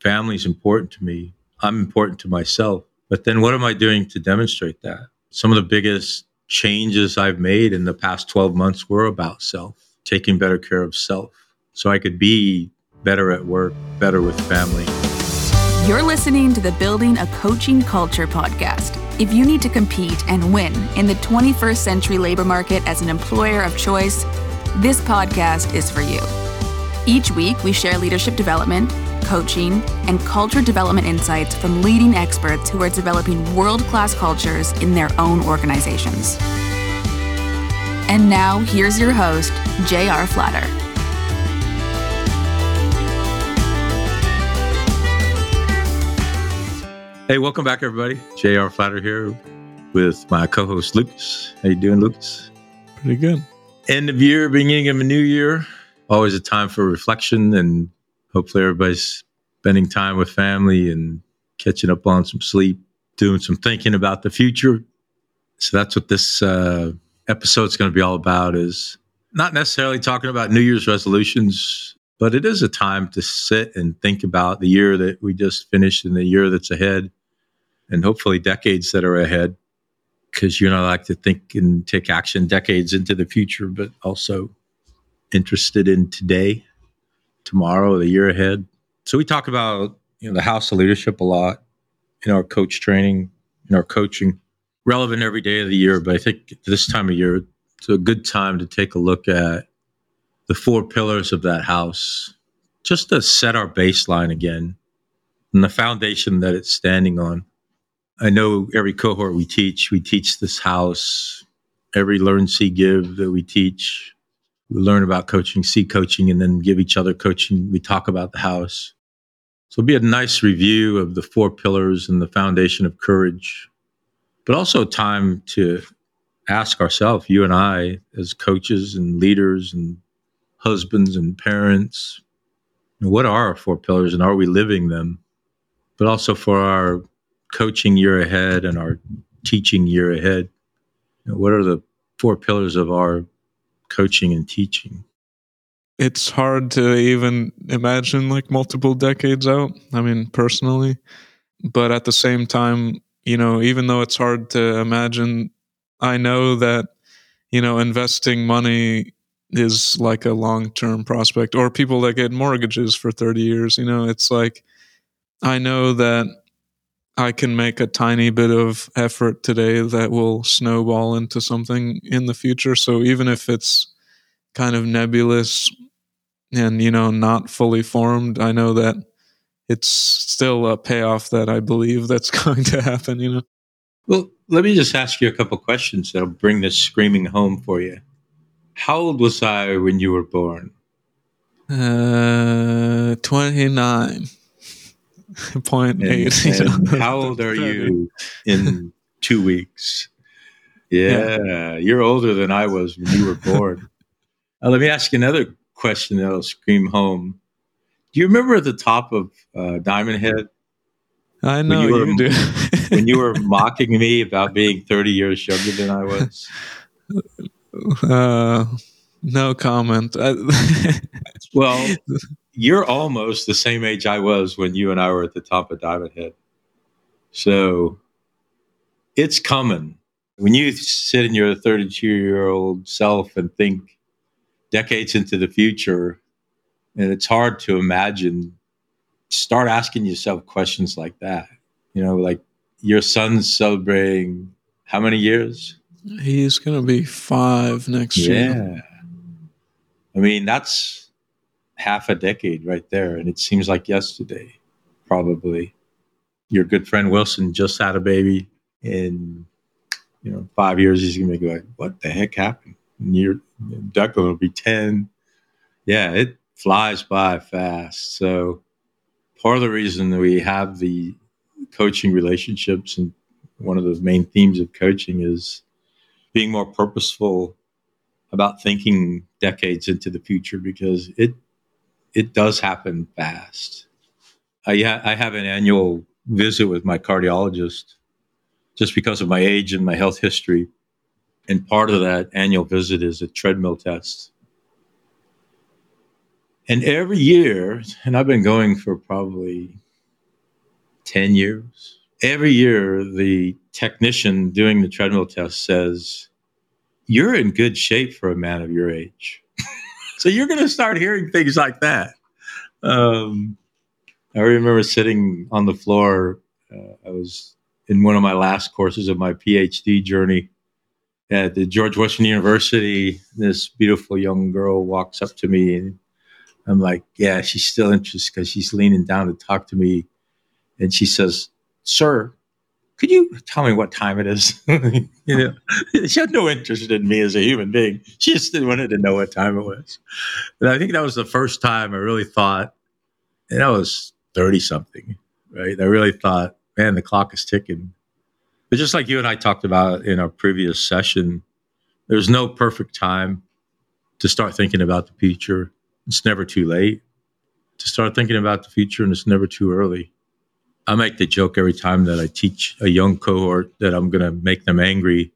family is important to me. I'm important to myself. But then what am I doing to demonstrate that? Some of the biggest changes I've made in the past 12 months were about self, taking better care of self so I could be better at work, better with family. You're listening to the Building a Coaching Culture podcast. If you need to compete and win in the 21st century labor market as an employer of choice, this podcast is for you. Each week, we share leadership development, coaching, and culture development insights from leading experts who are developing world class cultures in their own organizations. And now, here's your host, J.R. Flatter. Hey, welcome back, everybody. J.R. Flatter here with my co-host Lucas. How you doing, Lucas? Pretty good. End of year, beginning of a new year. Always a time for reflection, and hopefully everybody's spending time with family and catching up on some sleep, doing some thinking about the future. So that's what this uh, episode is going to be all about. Is not necessarily talking about New Year's resolutions, but it is a time to sit and think about the year that we just finished and the year that's ahead and hopefully decades that are ahead because you know I like to think and take action decades into the future, but also interested in today, tomorrow, the year ahead. So we talk about you know the house of leadership a lot in our coach training, in our coaching, relevant every day of the year. But I think this time of year, it's a good time to take a look at the four pillars of that house, just to set our baseline again and the foundation that it's standing on. I know every cohort we teach, we teach this house. Every learn, see, give that we teach, we learn about coaching, see coaching, and then give each other coaching. We talk about the house. So it'll be a nice review of the four pillars and the foundation of courage, but also time to ask ourselves, you and I, as coaches and leaders and husbands and parents, what are our four pillars and are we living them? But also for our coaching year ahead and our teaching year ahead? what are the four pillars of our coaching and teaching? It's hard to even imagine like multiple decades out. I mean, personally, but at the same time, you know, even though it's hard to imagine, I know that, you know, investing money is like a long term prospect or people that get mortgages for 30 years. You know, it's like, I know that I can make a tiny bit of effort today that will snowball into something in the future. So even if it's kind of nebulous and, you know, not fully formed, I know that it's still a payoff that I believe that's going to happen, you know. Well, let me just ask you a couple questions that'll bring this screaming home for you. How old was I when you were born? Uh, 29. Point and, eight. And how old are you in two weeks? Yeah, yeah, you're older than I was when you were born. uh, let me ask you another question that'll scream home. Do you remember at the top of uh, Diamond Head? I know you, were, you do. when you were mocking me about being 30 years younger than I was? Uh, no comment. well, you're almost the same age I was when you and I were at the top of Diamond Head. So it's coming. When you sit in your 32 year old self and think decades into the future, and it's hard to imagine, start asking yourself questions like that. You know, like your son's celebrating how many years? He's going to be five next yeah. year. Yeah. I mean, that's half a decade right there. And it seems like yesterday, probably. Your good friend Wilson just had a baby. In you know, five years, he's gonna be like, "What the heck happened?" And your will be ten. Yeah, it flies by fast. So part of the reason that we have the coaching relationships and one of the main themes of coaching is being more purposeful about thinking decades into the future because it it does happen fast. I, I have an annual visit with my cardiologist just because of my age and my health history. And part of that annual visit is a treadmill test. And every year, and I've been going for probably 10 years. Every year, the technician doing the treadmill test says, You're in good shape for a man of your age. So you're going to start hearing things like that. Um, I remember sitting on the floor. Uh, I was in one of my last courses of my PhD journey at the George Washington University. This beautiful young girl walks up to me, and I'm like, "Yeah, she's still interested because she's leaning down to talk to me." And she says, "Sir, could you tell me what time it is?" you know, she had no interest in me as a human being. She just wanted to know what time it was. And I think that was the first time I really thought, and I was thirty something, right? I really thought man, the clock is ticking. But just like you and I talked about in our previous session, there's no perfect time to start thinking about the future. It's never too late to start thinking about the future, and it's never too early. I make the joke every time that I teach a young cohort that I'm going to make them angry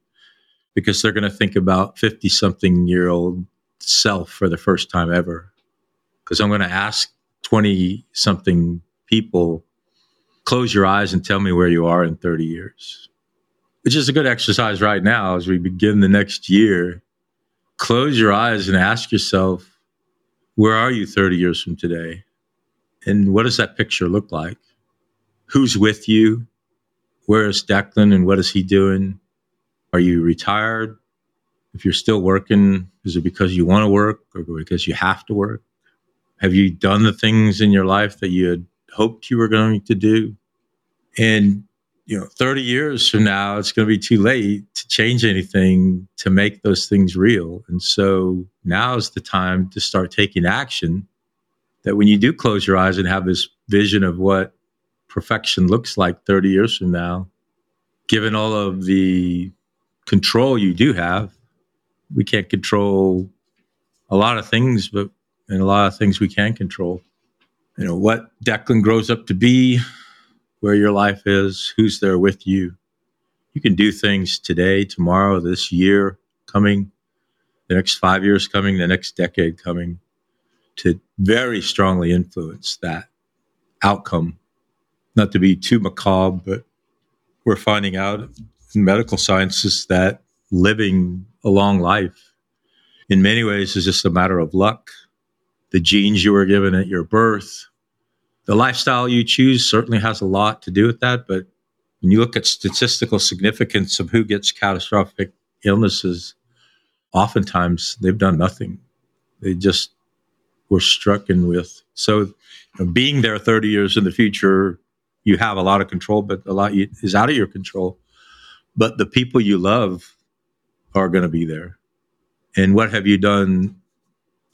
because they're going to think about 50 something year old self for the first time ever. Because I'm going to ask 20 something people close your eyes and tell me where you are in 30 years, which is a good exercise right now as we begin the next year. Close your eyes and ask yourself, where are you 30 years from today? And what does that picture look like? Who's with you? Where is Declan and what is he doing? Are you retired? If you're still working, is it because you want to work or because you have to work? Have you done the things in your life that you had hoped you were going to do. And, you know, 30 years from now, it's going to be too late to change anything to make those things real. And so now is the time to start taking action that when you do close your eyes and have this vision of what perfection looks like 30 years from now, given all of the control you do have, we can't control a lot of things, but and a lot of things we can control you know what Declan grows up to be, where your life is, who's there with you. You can do things today, tomorrow, this year coming, the next five years coming, the next decade coming, to very strongly influence that outcome. Not to be too macabre, but we're finding out in medical sciences that living a long life in many ways is just a matter of luck the genes you were given at your birth. The lifestyle you choose certainly has a lot to do with that. But when you look at statistical significance of who gets catastrophic illnesses, oftentimes they've done nothing. They just were stricken with. So, you know, being there 30 years in the future, you have a lot of control, but a lot is out of your control. But the people you love are going to be there. And what have you done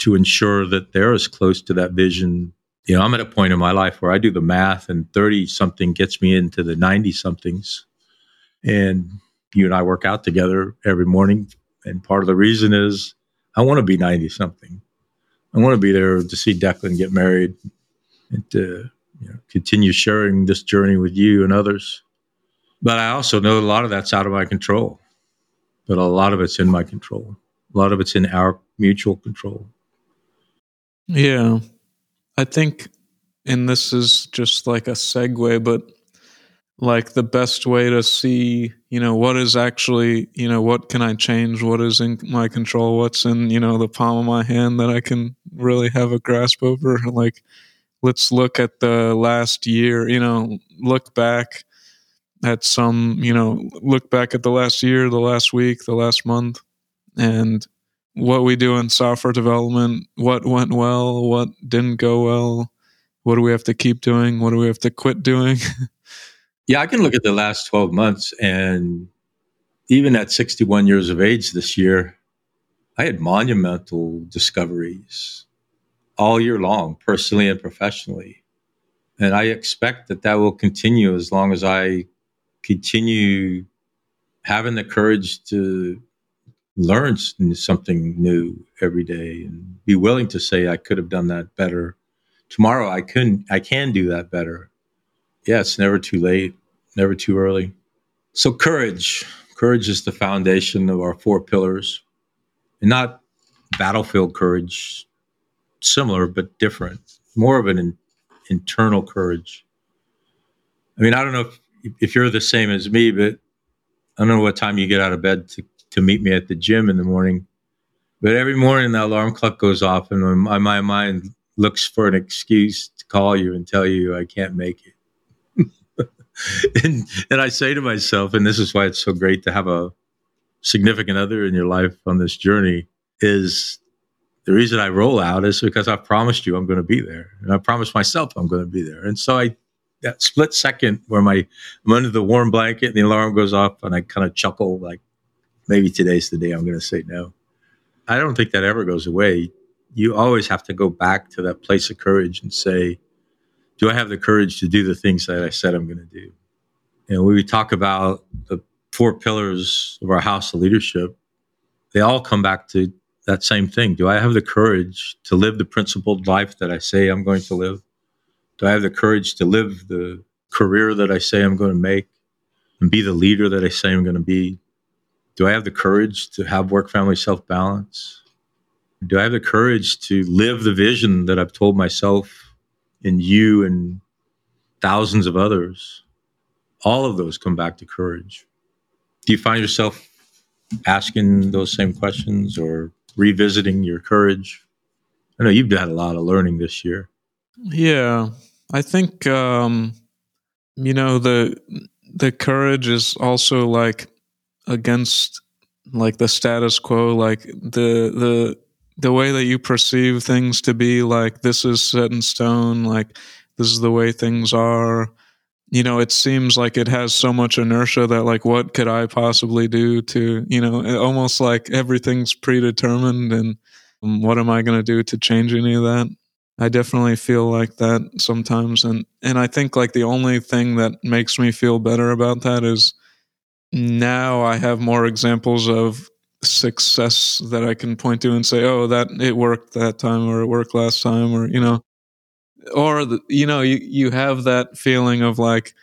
to ensure that they're as close to that vision. You know, I'm at a point in my life where I do the math and 30 something gets me into the 90 somethings. And you and I work out together every morning. And part of the reason is I want to be 90 something. I want to be there to see Declan get married and to you know, continue sharing this journey with you and others. But I also know a lot of that's out of my control, but a lot of it's in my control. A lot of it's in our mutual control. Yeah. I think, and this is just like a segue, but like the best way to see, you know, what is actually, you know, what can I change? What is in my control? What's in, you know, the palm of my hand that I can really have a grasp over? Like, let's look at the last year, you know, look back at some, you know, look back at the last year, the last week, the last month, and what we do in software development, what went well, what didn't go well, what do we have to keep doing, what do we have to quit doing. yeah, I can look at the last 12 months and even at 61 years of age this year, I had monumental discoveries all year long, personally and professionally. And I expect that that will continue as long as I continue having the courage to learn something new every day and be willing to say I could have done that better. Tomorrow I couldn't I can do that better. Yeah, it's never too late, never too early. So courage. Courage is the foundation of our four pillars. And not battlefield courage, similar but different. More of an in, internal courage. I mean, I don't know if, if you're the same as me, but I don't know what time you get out of bed to, to meet me at the gym in the morning. But every morning the alarm clock goes off, and my, my mind looks for an excuse to call you and tell you I can't make it. and, and I say to myself, and this is why it's so great to have a significant other in your life on this journey, is the reason I roll out is because I've promised you I'm going to be there, and I promised myself I'm going to be there. And so I, that split second where my I'm under the warm blanket and the alarm goes off, and I kind of chuckle like, maybe today's the day I'm going to say no. I don't think that ever goes away. You always have to go back to that place of courage and say, do I have the courage to do the things that I said I'm going to do? And when we talk about the four pillars of our house of leadership, they all come back to that same thing. Do I have the courage to live the principled life that I say I'm going to live? Do I have the courage to live the career that I say I'm going to make and be the leader that I say I'm going to be? Do I have the courage to have work family self balance? Do I have the courage to live the vision that I've told myself and you and thousands of others? All of those come back to courage. Do you find yourself asking those same questions or revisiting your courage? I know you've had a lot of learning this year. Yeah, I think um, you know the the courage is also like against like the status quo like the the the way that you perceive things to be like this is set in stone like this is the way things are you know it seems like it has so much inertia that like what could i possibly do to you know almost like everything's predetermined and um, what am i going to do to change any of that? I definitely feel like that sometimes and and i think like the only thing that makes me feel better about that is now I have more examples of success that I can point to and say, "Oh, that it worked that time, or it worked last time," or you know, or the, you know, you you have that feeling of like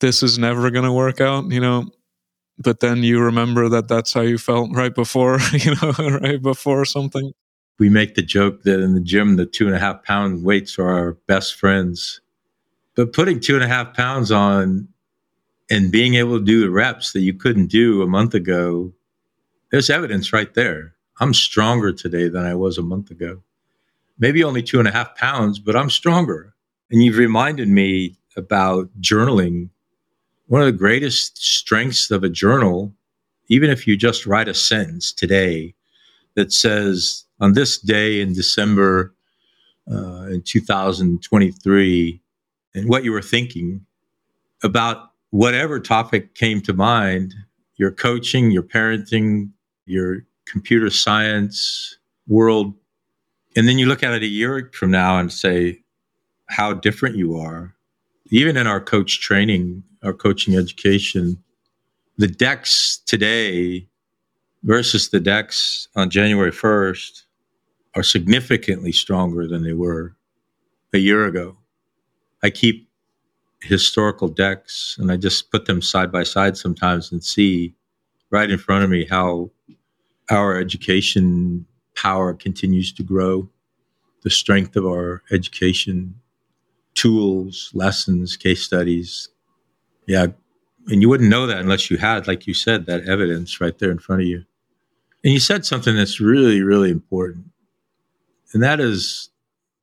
this is never going to work out, you know, but then you remember that that's how you felt right before, you know, right before something. We make the joke that in the gym, the two and a half pound weights are our best friends, but putting two and a half pounds on and being able to do the reps that you couldn't do a month ago, there's evidence right there. I'm stronger today than I was a month ago. Maybe only two and a half pounds, but I'm stronger. And you've reminded me about journaling. One of the greatest strengths of a journal, even if you just write a sentence today that says, on this day in December uh, in 2023, and what you were thinking about whatever topic came to mind, your coaching, your parenting, your computer science world, and then you look at it a year from now and say how different you are. Even in our coach training, our coaching education, the decks today versus the decks on January 1st are significantly stronger than they were a year ago. I keep historical decks and I just put them side by side sometimes and see right in front of me how our education power continues to grow, the strength of our education tools, lessons, case studies. Yeah. And you wouldn't know that unless you had, like you said, that evidence right there in front of you. And you said something that's really, really important. And that is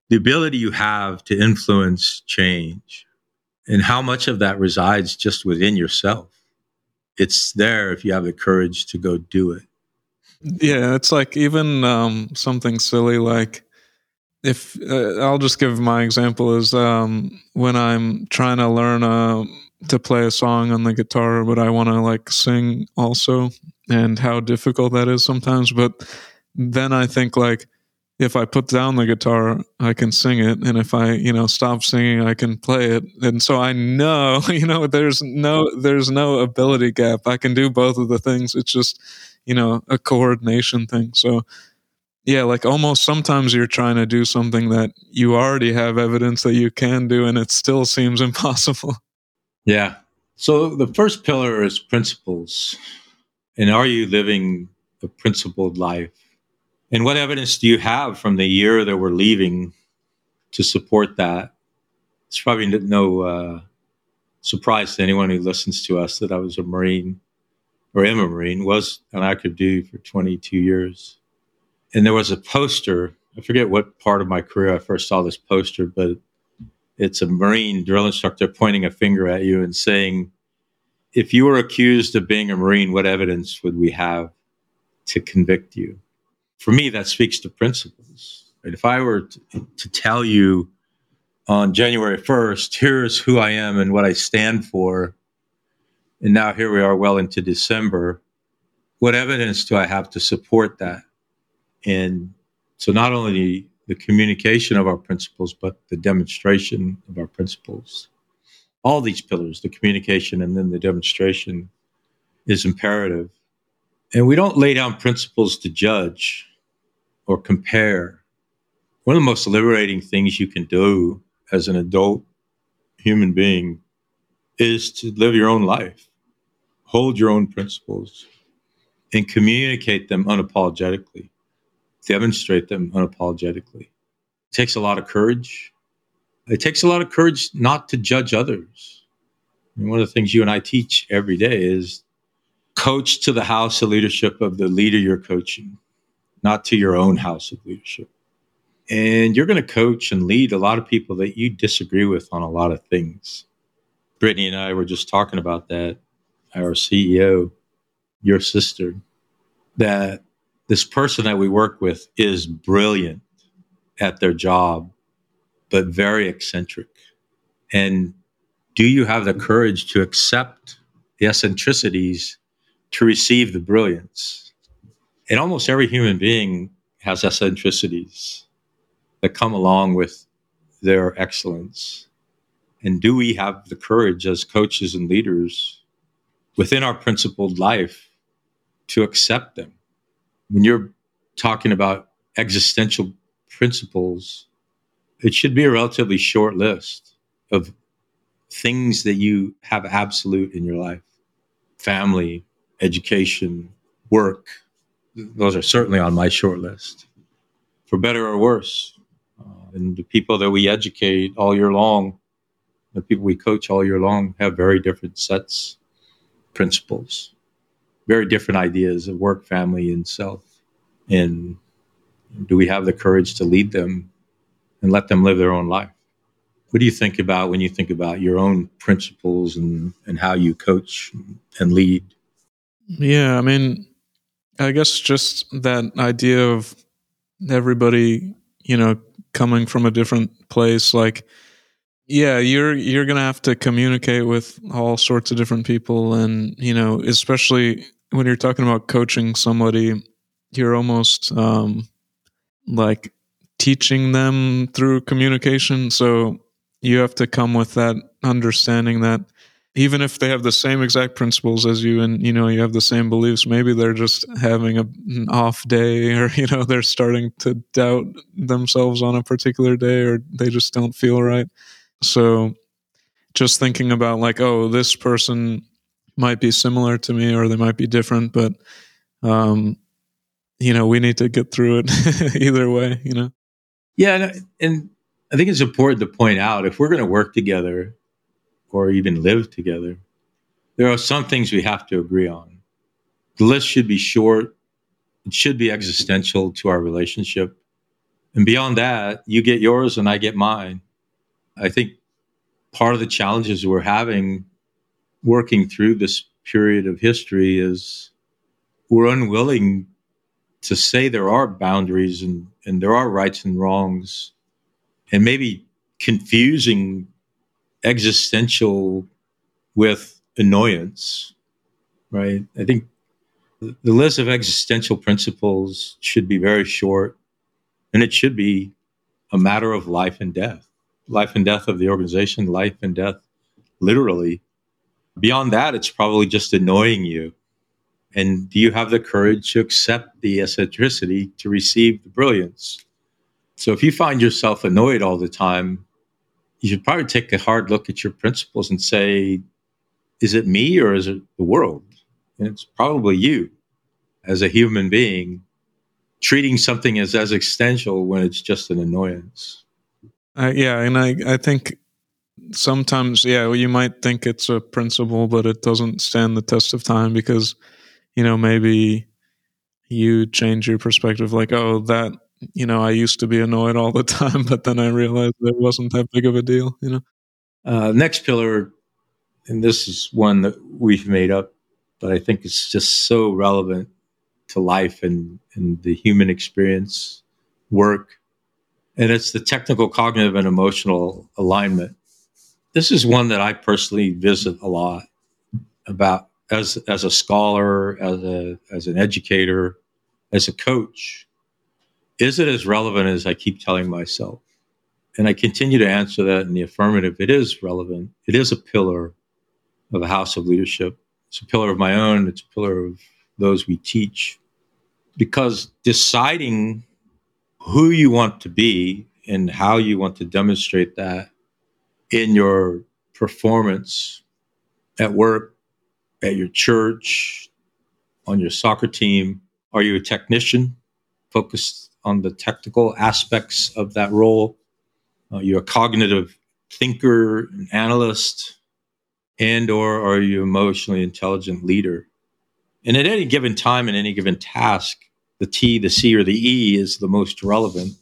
the ability you have to influence change and how much of that resides just within yourself. It's there if you have the courage to go do it. Yeah, it's like even um, something silly like if uh, I'll just give my example is um, when I'm trying to learn uh, to play a song on the guitar, but I want to like sing also, and how difficult that is sometimes. But then I think like if I put down the guitar, I can sing it, and if I, you know, stop singing, I can play it. And so I know, you know, there's no there's no ability gap. I can do both of the things. It's just, you know, a coordination thing. So yeah, like almost sometimes you're trying to do something that you already have evidence that you can do, and it still seems impossible. Yeah. So the first pillar is principles. And are you living a principled life? And what evidence do you have from the year that we're leaving to support that? It's probably no uh, surprise to anyone who listens to us that I was a Marine or am a Marine, was an active duty for 22 years. And there was a poster. I forget what part of my career I first saw this poster, but it's a Marine drill instructor pointing a finger at you and saying, if you were accused of being a Marine, what evidence would we have to convict you? For me, that speaks to principles. Right? If I were to, to tell you on January 1st, here's who I am and what I stand for, and now here we are well into December, what evidence do I have to support that? And so not only the communication of our principles, but the demonstration of our principles. All these pillars, the communication and then the demonstration, is imperative. And we don't lay down principles to judge or compare. One of the most liberating things you can do as an adult human being is to live your own life, hold your own principles, and communicate them unapologetically demonstrate them unapologetically. It takes a lot of courage. It takes a lot of courage not to judge others. And one of the things you and I teach every day is coach to the house of leadership of the leader you're coaching, not to your own house of leadership. And you're going to coach and lead a lot of people that you disagree with on a lot of things. Brittany and I were just talking about that. Our CEO, your sister, that this person that we work with is brilliant at their job, but very eccentric. And do you have the courage to accept the eccentricities to receive the brilliance? And almost every human being has eccentricities that come along with their excellence. And do we have the courage as coaches and leaders within our principled life to accept them? when you're talking about existential principles, it should be a relatively short list of things that you have absolute in your life family, education, work. Those are certainly on my short list, for better or worse. Uh, and the people that we educate all year long, the people we coach all year long, have very different sets, principles very different ideas of work, family, and self. And do we have the courage to lead them and let them live their own life? What do you think about when you think about your own principles and, and how you coach and lead? Yeah, I mean, I guess just that idea of everybody, you know, coming from a different place, like, yeah, you're you're gonna have to communicate with all sorts of different people, and you know, especially when you're talking about coaching somebody, you're almost um, like teaching them through communication. So you have to come with that understanding that even if they have the same exact principles as you and you know you have the same beliefs maybe they're just having a, an off day or you know they're starting to doubt themselves on a particular day or they just don't feel right so just thinking about like oh this person might be similar to me or they might be different, but um, you know, we need to get through it either way, you know. Yeah, and, and I think it's important to point out if we're going to work together or even live together, there are some things we have to agree on. The list should be short. It should be existential to our relationship. And beyond that, you get yours and I get mine. I think part of the challenges we're having working through this period of history is we're unwilling to say there are boundaries and, and there are rights and wrongs and maybe confusing existential with annoyance right i think the list of existential principles should be very short and it should be a matter of life and death life and death of the organization life and death literally Beyond that, it's probably just annoying you. And do you have the courage to accept the eccentricity to receive the brilliance? So if you find yourself annoyed all the time, you should probably take a hard look at your principles and say, is it me or is it the world? And it's probably you as a human being treating something as existential when it's just an annoyance. Uh, yeah, and I, I think sometimes, yeah, well, you might think it's a principle, but it doesn't stand the test of time because, you know, maybe you change your perspective like, oh, that, you know, I used to be annoyed all the time, but then I realized it wasn't that big of a deal, you know? Uh, next pillar, and this is one that we've made up, but I think it's just so relevant to life and, and the human experience, work, and it's the technical, cognitive, and emotional alignment. This is one that I personally visit a lot about as as a scholar, as a as an educator, as a coach. Is it as relevant as I keep telling myself? And I continue to answer that in the affirmative. It is relevant. It is a pillar of a house of leadership. It's a pillar of my own. It's a pillar of those we teach. Because deciding who you want to be and how you want to demonstrate that in your performance at work, at your church, on your soccer team. Are you a technician focused on the technical aspects of that role? Uh, are you a cognitive thinker, an analyst, and or are you emotionally intelligent leader? And at any given time in any given task, the T, the C, or the E is the most relevant.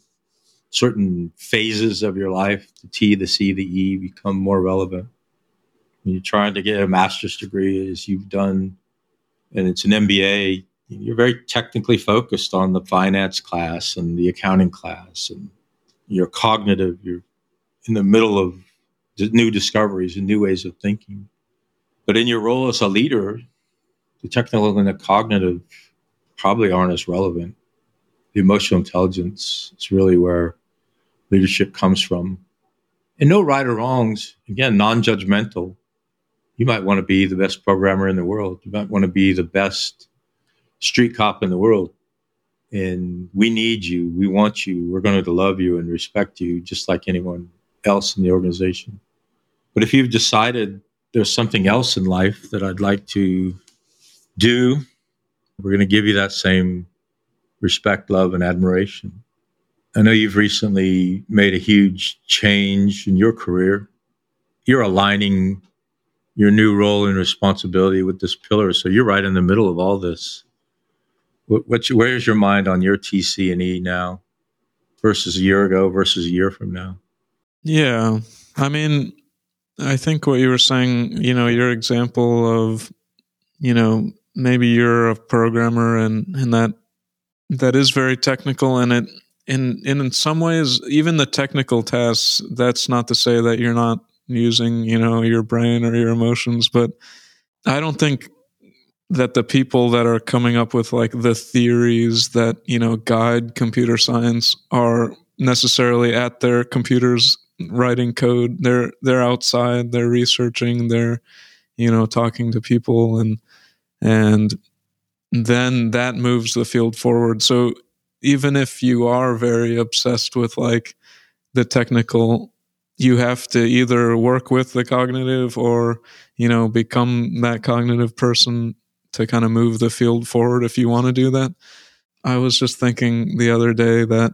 Certain phases of your life, the T, the C, the E become more relevant. When you're trying to get a master's degree, as you've done, and it's an MBA, you're very technically focused on the finance class and the accounting class, and you're cognitive. You're in the middle of new discoveries and new ways of thinking. But in your role as a leader, the technical and the cognitive probably aren't as relevant. The emotional intelligence is really where leadership comes from. And no right or wrongs, again, non judgmental. You might want to be the best programmer in the world. You might want to be the best street cop in the world. And we need you. We want you. We're going to love you and respect you just like anyone else in the organization. But if you've decided there's something else in life that I'd like to do we're going to give you that same respect, love, and admiration. I know you've recently made a huge change in your career. You're aligning your new role and responsibility with this pillar. So you're right in the middle of all this. What, what's, where's your mind on your TC and E now versus a year ago versus a year from now? Yeah. I mean, I think what you were saying, you know, your example of, you know, maybe you're a programmer and and that that is very technical and it in in some ways even the technical tasks that's not to say that you're not using you know your brain or your emotions but i don't think that the people that are coming up with like the theories that you know guide computer science are necessarily at their computers writing code they're they're outside they're researching they're you know talking to people and and then that moves the field forward. So even if you are very obsessed with like the technical, you have to either work with the cognitive or, you know, become that cognitive person to kind of move the field forward if you want to do that. I was just thinking the other day that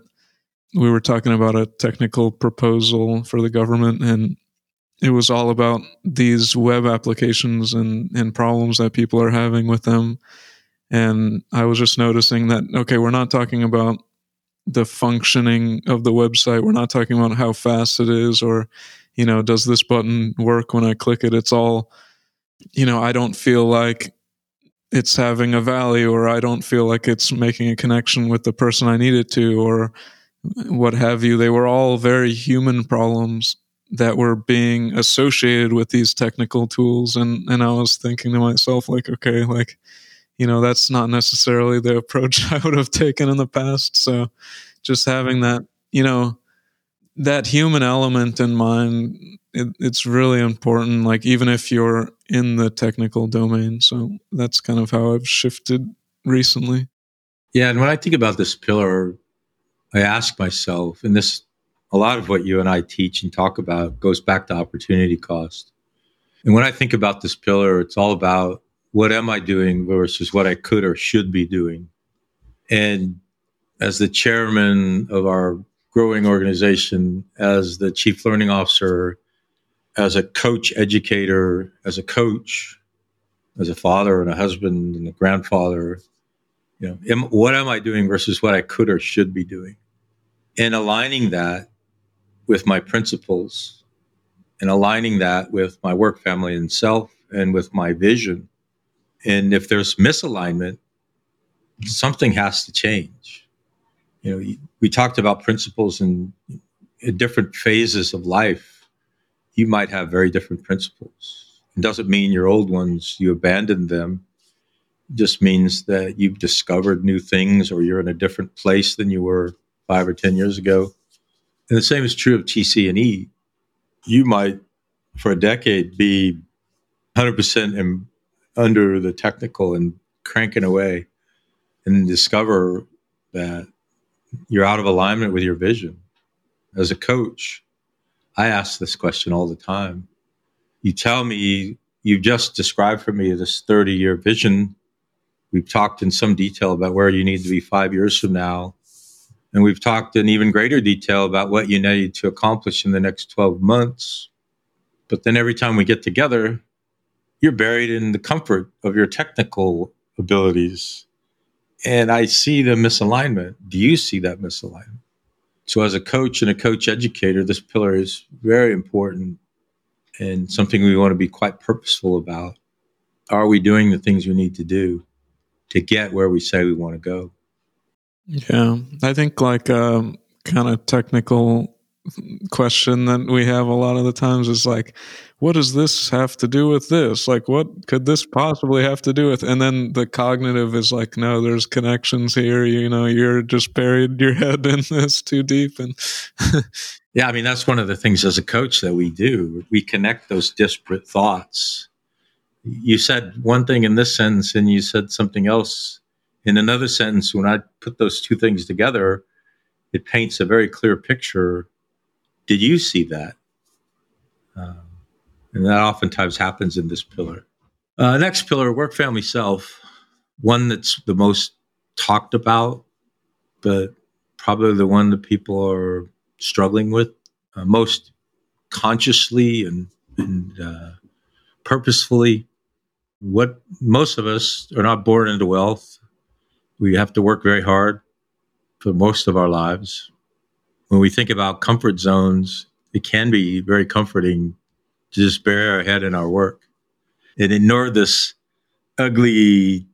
we were talking about a technical proposal for the government and it was all about these web applications and, and problems that people are having with them. And I was just noticing that, okay, we're not talking about the functioning of the website. We're not talking about how fast it is or, you know, does this button work when I click it? It's all, you know, I don't feel like it's having a value or I don't feel like it's making a connection with the person I need it to or what have you. They were all very human problems that were being associated with these technical tools and and I was thinking to myself like okay like you know that's not necessarily the approach I would have taken in the past so just having that you know that human element in mind it, it's really important like even if you're in the technical domain so that's kind of how I've shifted recently yeah and when I think about this pillar I ask myself and this a lot of what you and I teach and talk about goes back to opportunity cost. And when I think about this pillar, it's all about what am I doing versus what I could or should be doing. And as the chairman of our growing organization, as the chief learning officer, as a coach, educator, as a coach, as a father and a husband and a grandfather, you know, am, what am I doing versus what I could or should be doing? And aligning that with my principles and aligning that with my work, family, and self and with my vision. And if there's misalignment, something has to change. You know, we talked about principles in, in different phases of life. You might have very different principles. It doesn't mean your old ones, you abandoned them. It just means that you've discovered new things or you're in a different place than you were five or 10 years ago. And the same is true of TC&E. You might, for a decade, be 100% in, under the technical and cranking away and discover that you're out of alignment with your vision. As a coach, I ask this question all the time. You tell me you've just described for me this 30 year vision. We've talked in some detail about where you need to be five years from now. And we've talked in even greater detail about what you need to accomplish in the next 12 months. But then every time we get together, you're buried in the comfort of your technical abilities and I see the misalignment. Do you see that misalignment? So, as a coach and a coach educator, this pillar is very important and something we want to be quite purposeful about. Are we doing the things we need to do to get where we say we want to go? Yeah, I think like um, kind of technical question that we have a lot of the times is like, what does this have to do with this? Like, what could this possibly have to do with? And then the cognitive is like, no, there's connections here. You know, you're just buried your head in this too deep. And yeah, I mean, that's one of the things as a coach that we do. We connect those disparate thoughts. You said one thing in this sentence, and you said something else in another sentence. When I put those two things together, it paints a very clear picture. Did you see that? Um, and that oftentimes happens in this pillar. Uh, next pillar, work family self, one that's the most talked about, but probably the one that people are struggling with uh, most consciously and, and uh, purposefully. What most of us are not born into wealth. We have to work very hard for most of our lives. When we think about comfort zones, it can be very comforting to just bury our head in our work and ignore this ugly,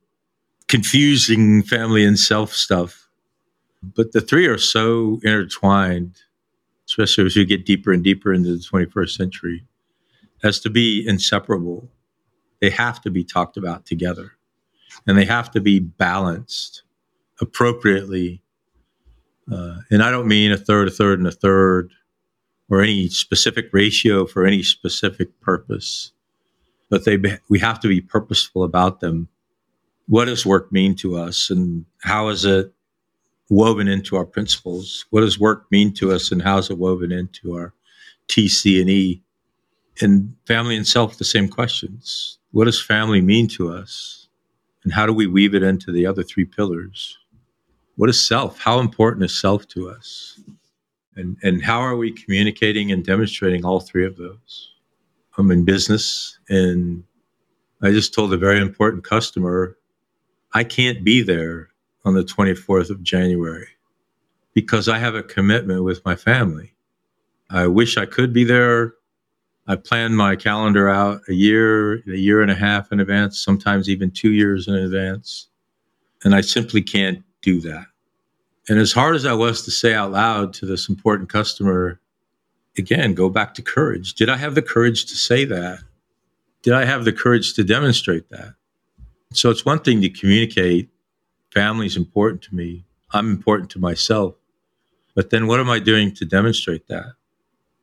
confusing family and self stuff. But the three are so intertwined, especially as we get deeper and deeper into the 21st century, as to be inseparable. They have to be talked about together and they have to be balanced appropriately. Uh, and I don't mean a third, a third, and a third or any specific ratio for any specific purpose, but they we have to be purposeful about them. What does work mean to us, and how is it woven into our principles? What does work mean to us, and how is it woven into our TC and E? And family and self, the same questions. What does family mean to us, and how do we weave it into the other three pillars? What is self? How important is self to us? And, and how are we communicating and demonstrating all three of those? I'm in business and I just told a very important customer, I can't be there on the 24th of January because I have a commitment with my family. I wish I could be there. I plan my calendar out a year, a year and a half in advance, sometimes even two years in advance. And I simply can't do that. And as hard as I was to say out loud to this important customer, again, go back to courage. Did I have the courage to say that? Did I have the courage to demonstrate that? So it's one thing to communicate, family is important to me, I'm important to myself. But then what am I doing to demonstrate that?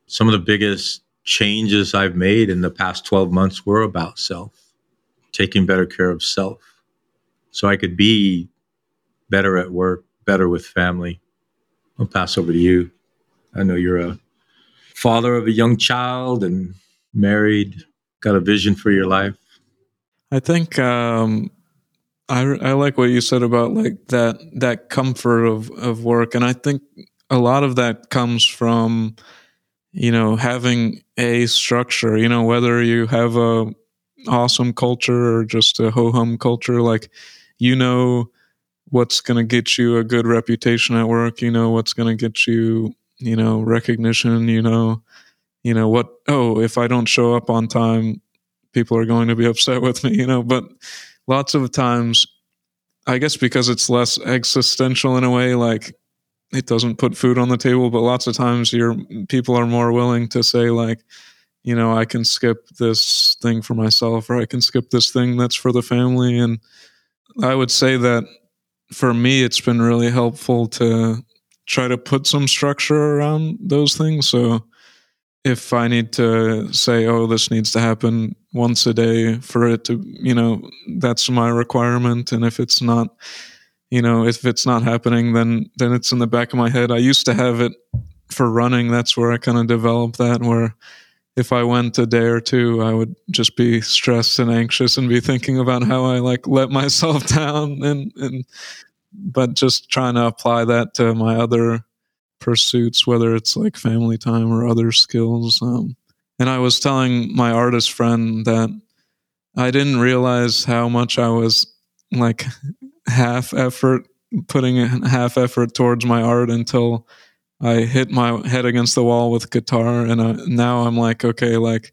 Some of the biggest changes I've made in the past 12 months were about self, taking better care of self. So I could be better at work, better with family. I'll pass over to you. I know you're a father of a young child and married, got a vision for your life. I think um, I I like what you said about like that that comfort of of work, and I think a lot of that comes from you know, having a structure, you know, whether you have a awesome culture or just a ho hum culture, like, you know, what's going to get you a good reputation at work, you know, what's going to get you, you know, recognition, you know, you know, what, oh, if I don't show up on time, people are going to be upset with me, you know, but lots of times, I guess because it's less existential in a way, like, it doesn't put food on the table, but lots of times your people are more willing to say like, you know, I can skip this thing for myself or I can skip this thing that's for the family. And I would say that for me, it's been really helpful to try to put some structure around those things. So if I need to say, oh, this needs to happen once a day for it to, you know, that's my requirement. And if it's not, you know if it's not happening then then it's in the back of my head i used to have it for running that's where i kind of developed that where if i went a day or two i would just be stressed and anxious and be thinking about how i like let myself down and and but just trying to apply that to my other pursuits whether it's like family time or other skills um, and i was telling my artist friend that i didn't realize how much i was like half effort, putting half effort towards my art until I hit my head against the wall with guitar. And uh, now I'm like, okay, like,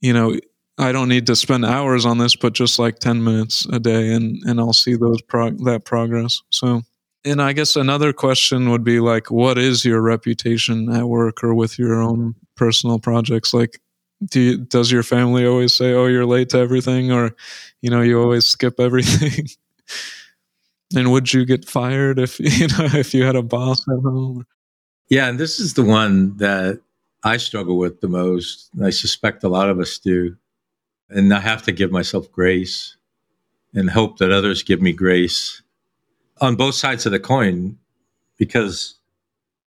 you know, I don't need to spend hours on this, but just like 10 minutes a day and, and I'll see those prog- that progress. So, and I guess another question would be like, what is your reputation at work or with your own personal projects? Like, do you, does your family always say, "Oh, you're late to everything," or you know, you always skip everything? And would you get fired if you know if you had a boss at home? Yeah, and this is the one that I struggle with the most. I suspect a lot of us do. And I have to give myself grace and hope that others give me grace on both sides of the coin because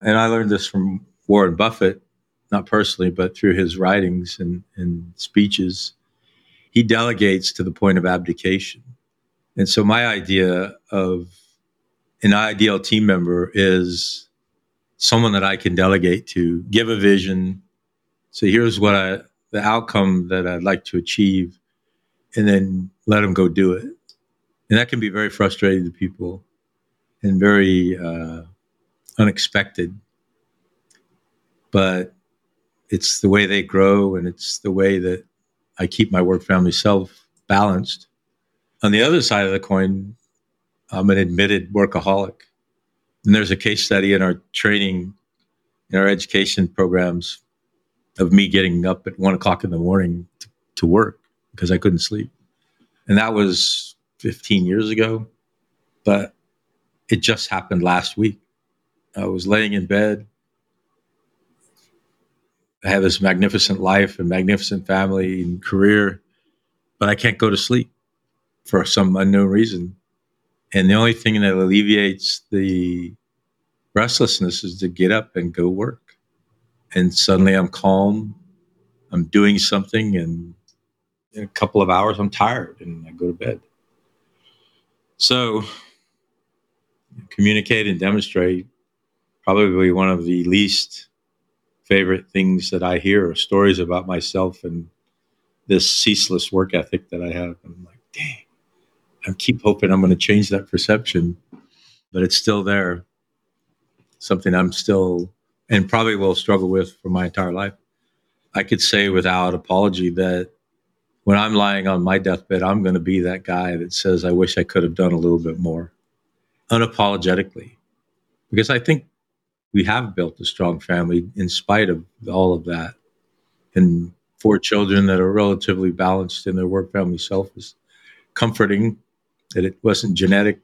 and I learned this from Warren Buffett, not personally, but through his writings and, and speeches. He delegates to the point of abdication. And so my idea of an ideal team member is someone that I can delegate to, give a vision. So here's what I, the outcome that I'd like to achieve, and then let them go do it. And that can be very frustrating to people and very uh, unexpected. But it's the way they grow, and it's the way that I keep my work family self balanced on the other side of the coin, I'm an admitted workaholic. And there's a case study in our training, in our education programs, of me getting up at one o'clock in the morning to, to work because I couldn't sleep. And that was 15 years ago, but it just happened last week. I was laying in bed. I have this magnificent life and magnificent family and career, but I can't go to sleep for some unknown reason. And the only thing that alleviates the restlessness is to get up and go work. And suddenly I'm calm, I'm doing something, and in a couple of hours I'm tired and I go to bed. So, communicate and demonstrate probably one of the least favorite things that I hear are stories about myself and this ceaseless work ethic that I have. And I'm like, dang, I keep hoping I'm going to change that perception, but it's still there. Something I'm still and probably will struggle with for my entire life. I could say without apology that when I'm lying on my deathbed, I'm going to be that guy that says, I wish I could have done a little bit more unapologetically. Because I think we have built a strong family in spite of all of that. And four children that are relatively balanced in their work family self is comforting that it wasn't genetic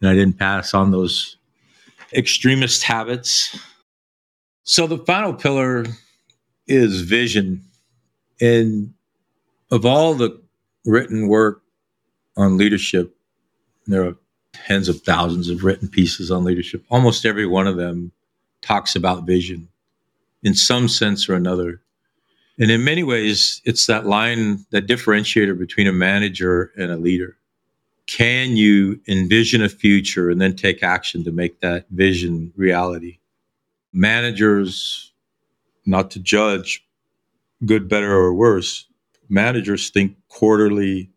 and I didn't pass on those extremist habits. So the final pillar is vision. And of all the written work on leadership, there are tens of thousands of written pieces on leadership. Almost every one of them talks about vision in some sense or another. And in many ways, it's that line, that differentiator between a manager and a leader can you envision a future and then take action to make that vision reality? Managers not to judge good, better, or worse. Managers think quarterly,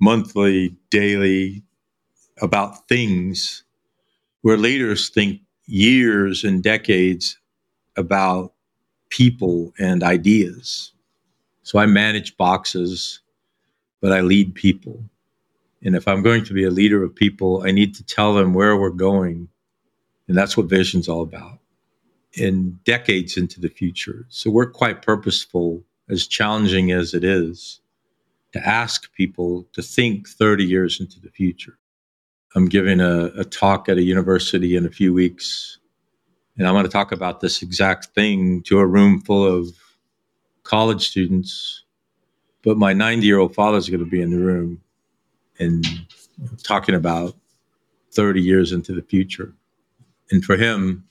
monthly, daily about things where leaders think years and decades about people and ideas. So I manage boxes, but I lead people. And if I'm going to be a leader of people, I need to tell them where we're going. And that's what vision's all about in decades into the future. So we're quite purposeful, as challenging as it is, to ask people to think 30 years into the future. I'm giving a, a talk at a university in a few weeks, and I'm going to talk about this exact thing to a room full of college students. But my 90 year old father is going to be in the room and talking about 30 years into the future. And for him,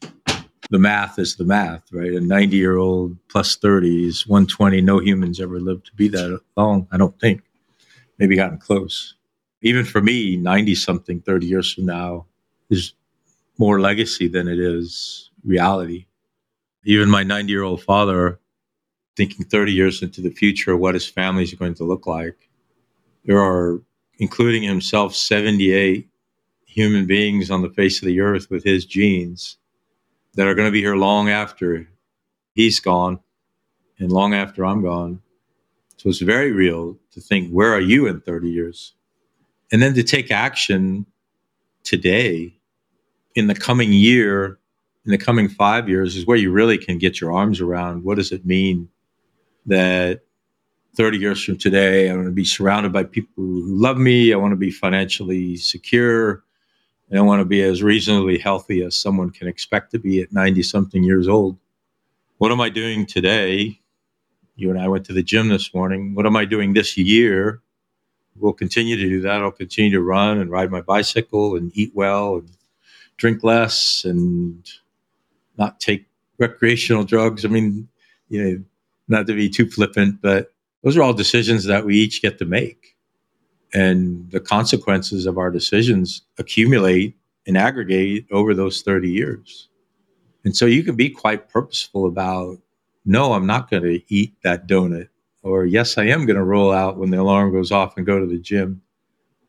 the math is the math, right? A 90 year old plus 30 is 120. No humans ever lived to be that long, I don't think. Maybe gotten close. Even for me, 90 something, 30 years from now is more legacy than it is reality. Even my 90 year old father, thinking 30 years into the future, what his family is going to look like. There are, including himself, 78 human beings on the face of the earth with his genes that are going to be here long after he's gone and long after I'm gone. So it's very real to think, where are you in 30 years? And then to take action today, in the coming year, in the coming five years, is where you really can get your arms around what does it mean that 30 years from today, I want to be surrounded by people who love me. I want to be financially secure. And I want to be as reasonably healthy as someone can expect to be at 90 something years old. What am I doing today? You and I went to the gym this morning. What am I doing this year? We'll continue to do that. I'll continue to run and ride my bicycle and eat well and drink less and not take recreational drugs. I mean, you know, not to be too flippant, but those are all decisions that we each get to make and the consequences of our decisions accumulate and aggregate over those 30 years. And so you can be quite purposeful about, no, I'm not going to eat that donut. Or, yes, I am going to roll out when the alarm goes off and go to the gym.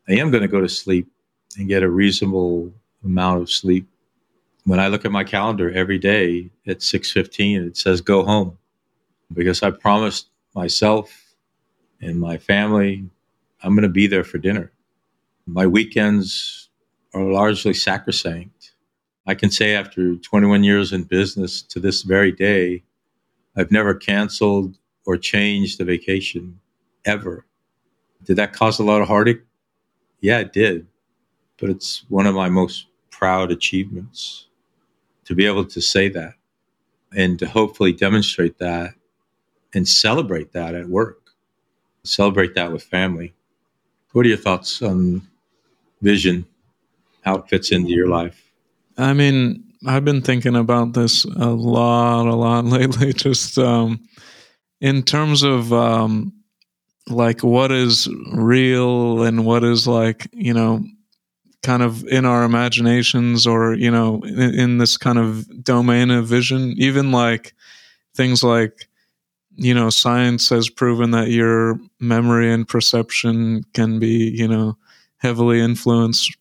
I am going to go to sleep and get a reasonable amount of sleep. When I look at my calendar every day at 6:15 it says go home because I promised myself and my family I'm going to be there for dinner. My weekends are largely sacrosanct. I can say after 21 years in business to this very day, I've never canceled or changed a vacation ever. Did that cause a lot of heartache? Yeah, it did. But it's one of my most proud achievements to be able to say that and to hopefully demonstrate that and celebrate that at work, celebrate that with family. What are your thoughts on vision, how it fits into your life? I mean, I've been thinking about this a lot, a lot lately. Just um, in terms of um, like what is real and what is like, you know, kind of in our imaginations or, you know, in, in this kind of domain of vision, even like things like you know, science has proven that your memory and perception can be, you know, heavily influenced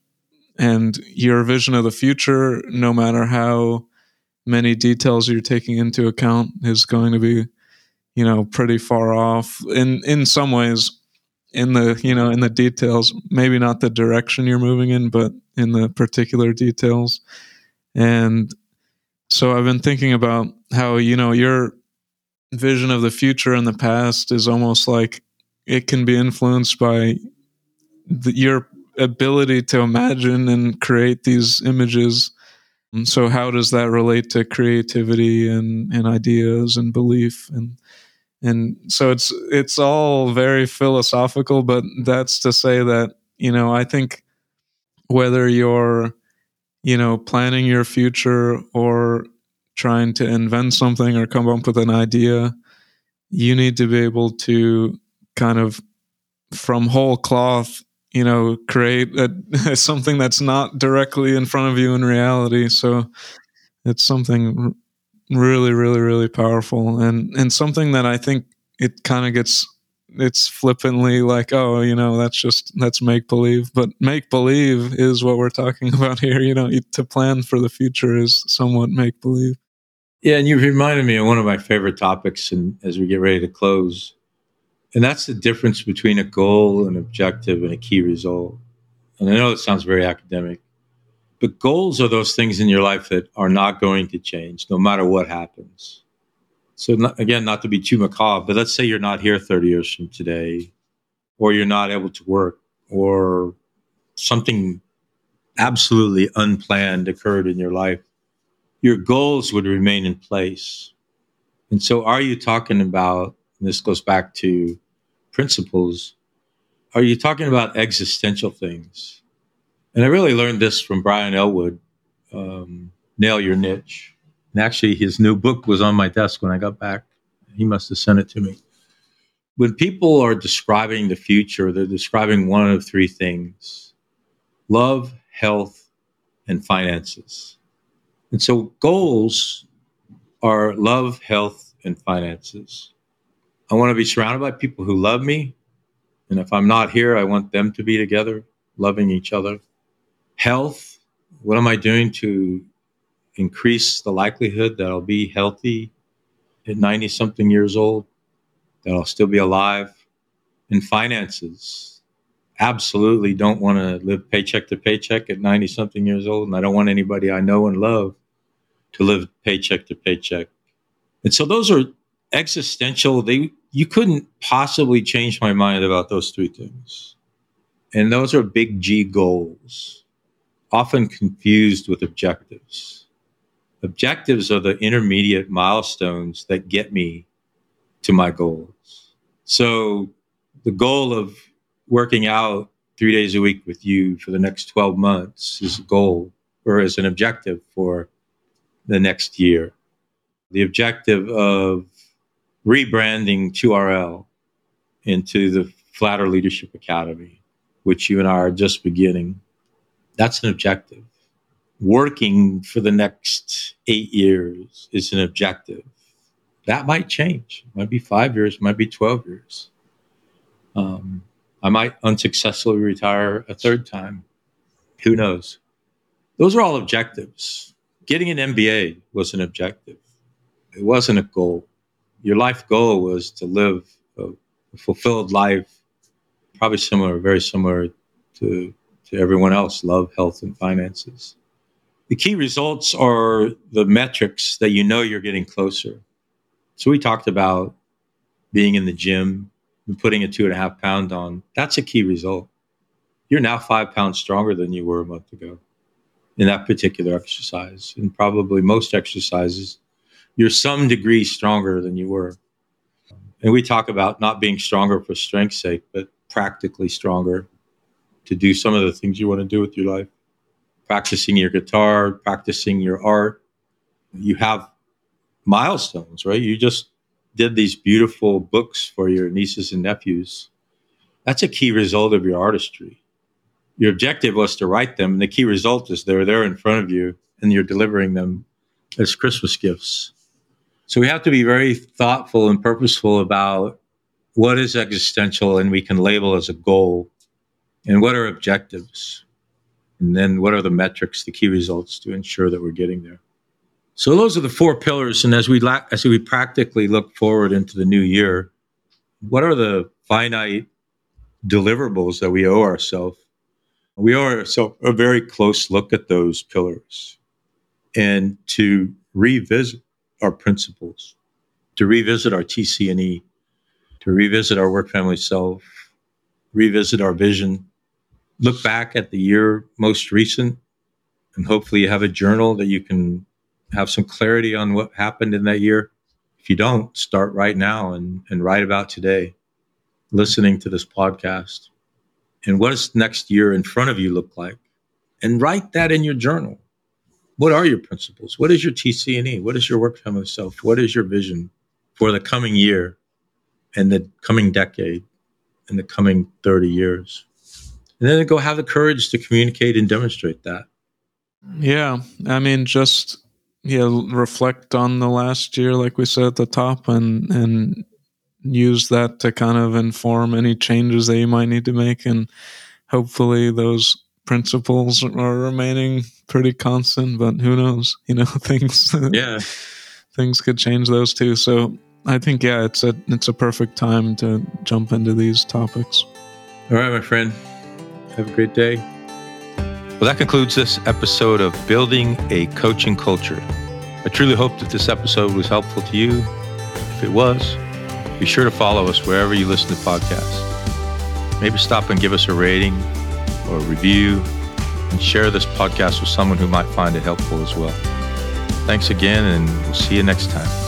and your vision of the future, no matter how many details you're taking into account, is going to be, you know, pretty far off. In in some ways in the you know in the details maybe not the direction you're moving in but in the particular details. And so i've been thinking about how you know you're vision of the future and the past is almost like it can be influenced by the, your ability to imagine and create these images. And so, how does that relate to creativity and, and ideas and belief and and so it's it's all very philosophical, but that's to say that you know I think whether you're you know planning your future or trying to invent something or come up with an idea, you need to be able to kind of from whole cloth, you know, create a, something that's not directly in front of you in reality. So it's something really, really, really powerful, and and something that I think it kind of gets it's flippantly like, oh, you know, that's just that's make believe. But make believe is what we're talking about here. You know, to plan for the future is somewhat make believe. Yeah, and you reminded me of one of my favorite topics, and as we get ready to close, and that's the difference between a goal, an objective, and a key result. And I know it sounds very academic, but goals are those things in your life that are not going to change no matter what happens. So not, again, not to be too macabre, but let's say you're not here 30 years from today, or you're not able to work, or something absolutely unplanned occurred in your life. Your goals would remain in place. And so, are you talking about, this goes back to principles, are you talking about existential things? And I really learned this from Brian Elwood, um, Nail Your Niche. And actually, his new book was on my desk when I got back. He must have sent it to me. When people are describing the future, they're describing one of three things love, health, and finances. And so, goals are love, health, and finances. I want to be surrounded by people who love me. And if I'm not here, I want them to be together, loving each other. Health, what am I doing to increase the likelihood that I'll be healthy at 90 something years old, that I'll still be alive. And finances, absolutely don't want to live paycheck to paycheck at 90 something years old. And I don't want anybody I know and love to live paycheck to paycheck. And so those are existential. They, you couldn't possibly change my mind about those three things. And those are big G goals, often confused with objectives. Objectives are the intermediate milestones that get me to my goals. So the goal of working out three days a week with you for the next 12 months is a goal or is an objective for the next year. The objective of rebranding 2RL into the Flatter Leadership Academy, which you and I are just beginning, that's an objective working for the next eight years is an objective. That might change. It might be five years, might be 12 years. Um, I might unsuccessfully retire a third time. Who knows? Those are all objectives. Getting an MBA was an objective, it wasn't a goal. Your life goal was to live a, fulfilled life, probably similar, very similar to, to everyone else love, health, and finances. The key results are the metrics that you know you're getting closer. So we talked about being in the gym and putting a two and a half pound on. That's a key result. You're now five pounds stronger than you were a month ago in that particular exercise. And probably most exercises, you're some degree stronger than you were. And we talk about not being stronger for strength's sake, but practically stronger to do some of the things you want to do with your life practicing your guitar, practicing your art. You have milestones, right? You just did these beautiful books for your nieces and nephews. That's a key result of your artistry. Your objective was to write them, and the key result is they're there in front of you and you're delivering them as Christmas gifts. So we have to be very thoughtful and purposeful about what is existential and we can label as a goal and what are objectives. And then what are the metrics, the key results to ensure that we're getting there? So those are the four pillars. And as we la- as we practically look forward into the new year, what are the finite deliverables that we owe ourselves? We owe ourselves a very close look at those pillars and to revisit our principles, to revisit our TC&E, to revisit our work family self, revisit our vision, look back at the year most recent and hopefully you have a journal that you can have some clarity on what happened in that year. If you don't, start right now and, and write about today, listening to this podcast. And what does next year in front of you look like? And write that in your journal. What are your principles? What is your TC&E? What is your work family self? What is your vision for the coming year and the coming decade and the coming 30 years? and then go have the courage to communicate and demonstrate that. Yeah, I mean, just yeah, reflect on the last year, like we said at the top, and and use that to kind of inform any changes that you might need to make, and hopefully those principles are remaining pretty constant. But who knows? You know, things. Yeah. things could change those too. So I think yeah, it's a it's a perfect time to jump into these topics. All right, my friend. Have a great day. Well, that concludes this episode of Building a Coaching Culture. I truly hope that this episode was helpful to you. If it was, be sure to follow us wherever you listen to podcasts. Maybe stop and give us a rating or a review and share this podcast with someone who might find it helpful as well. Thanks again, and we'll see you next time.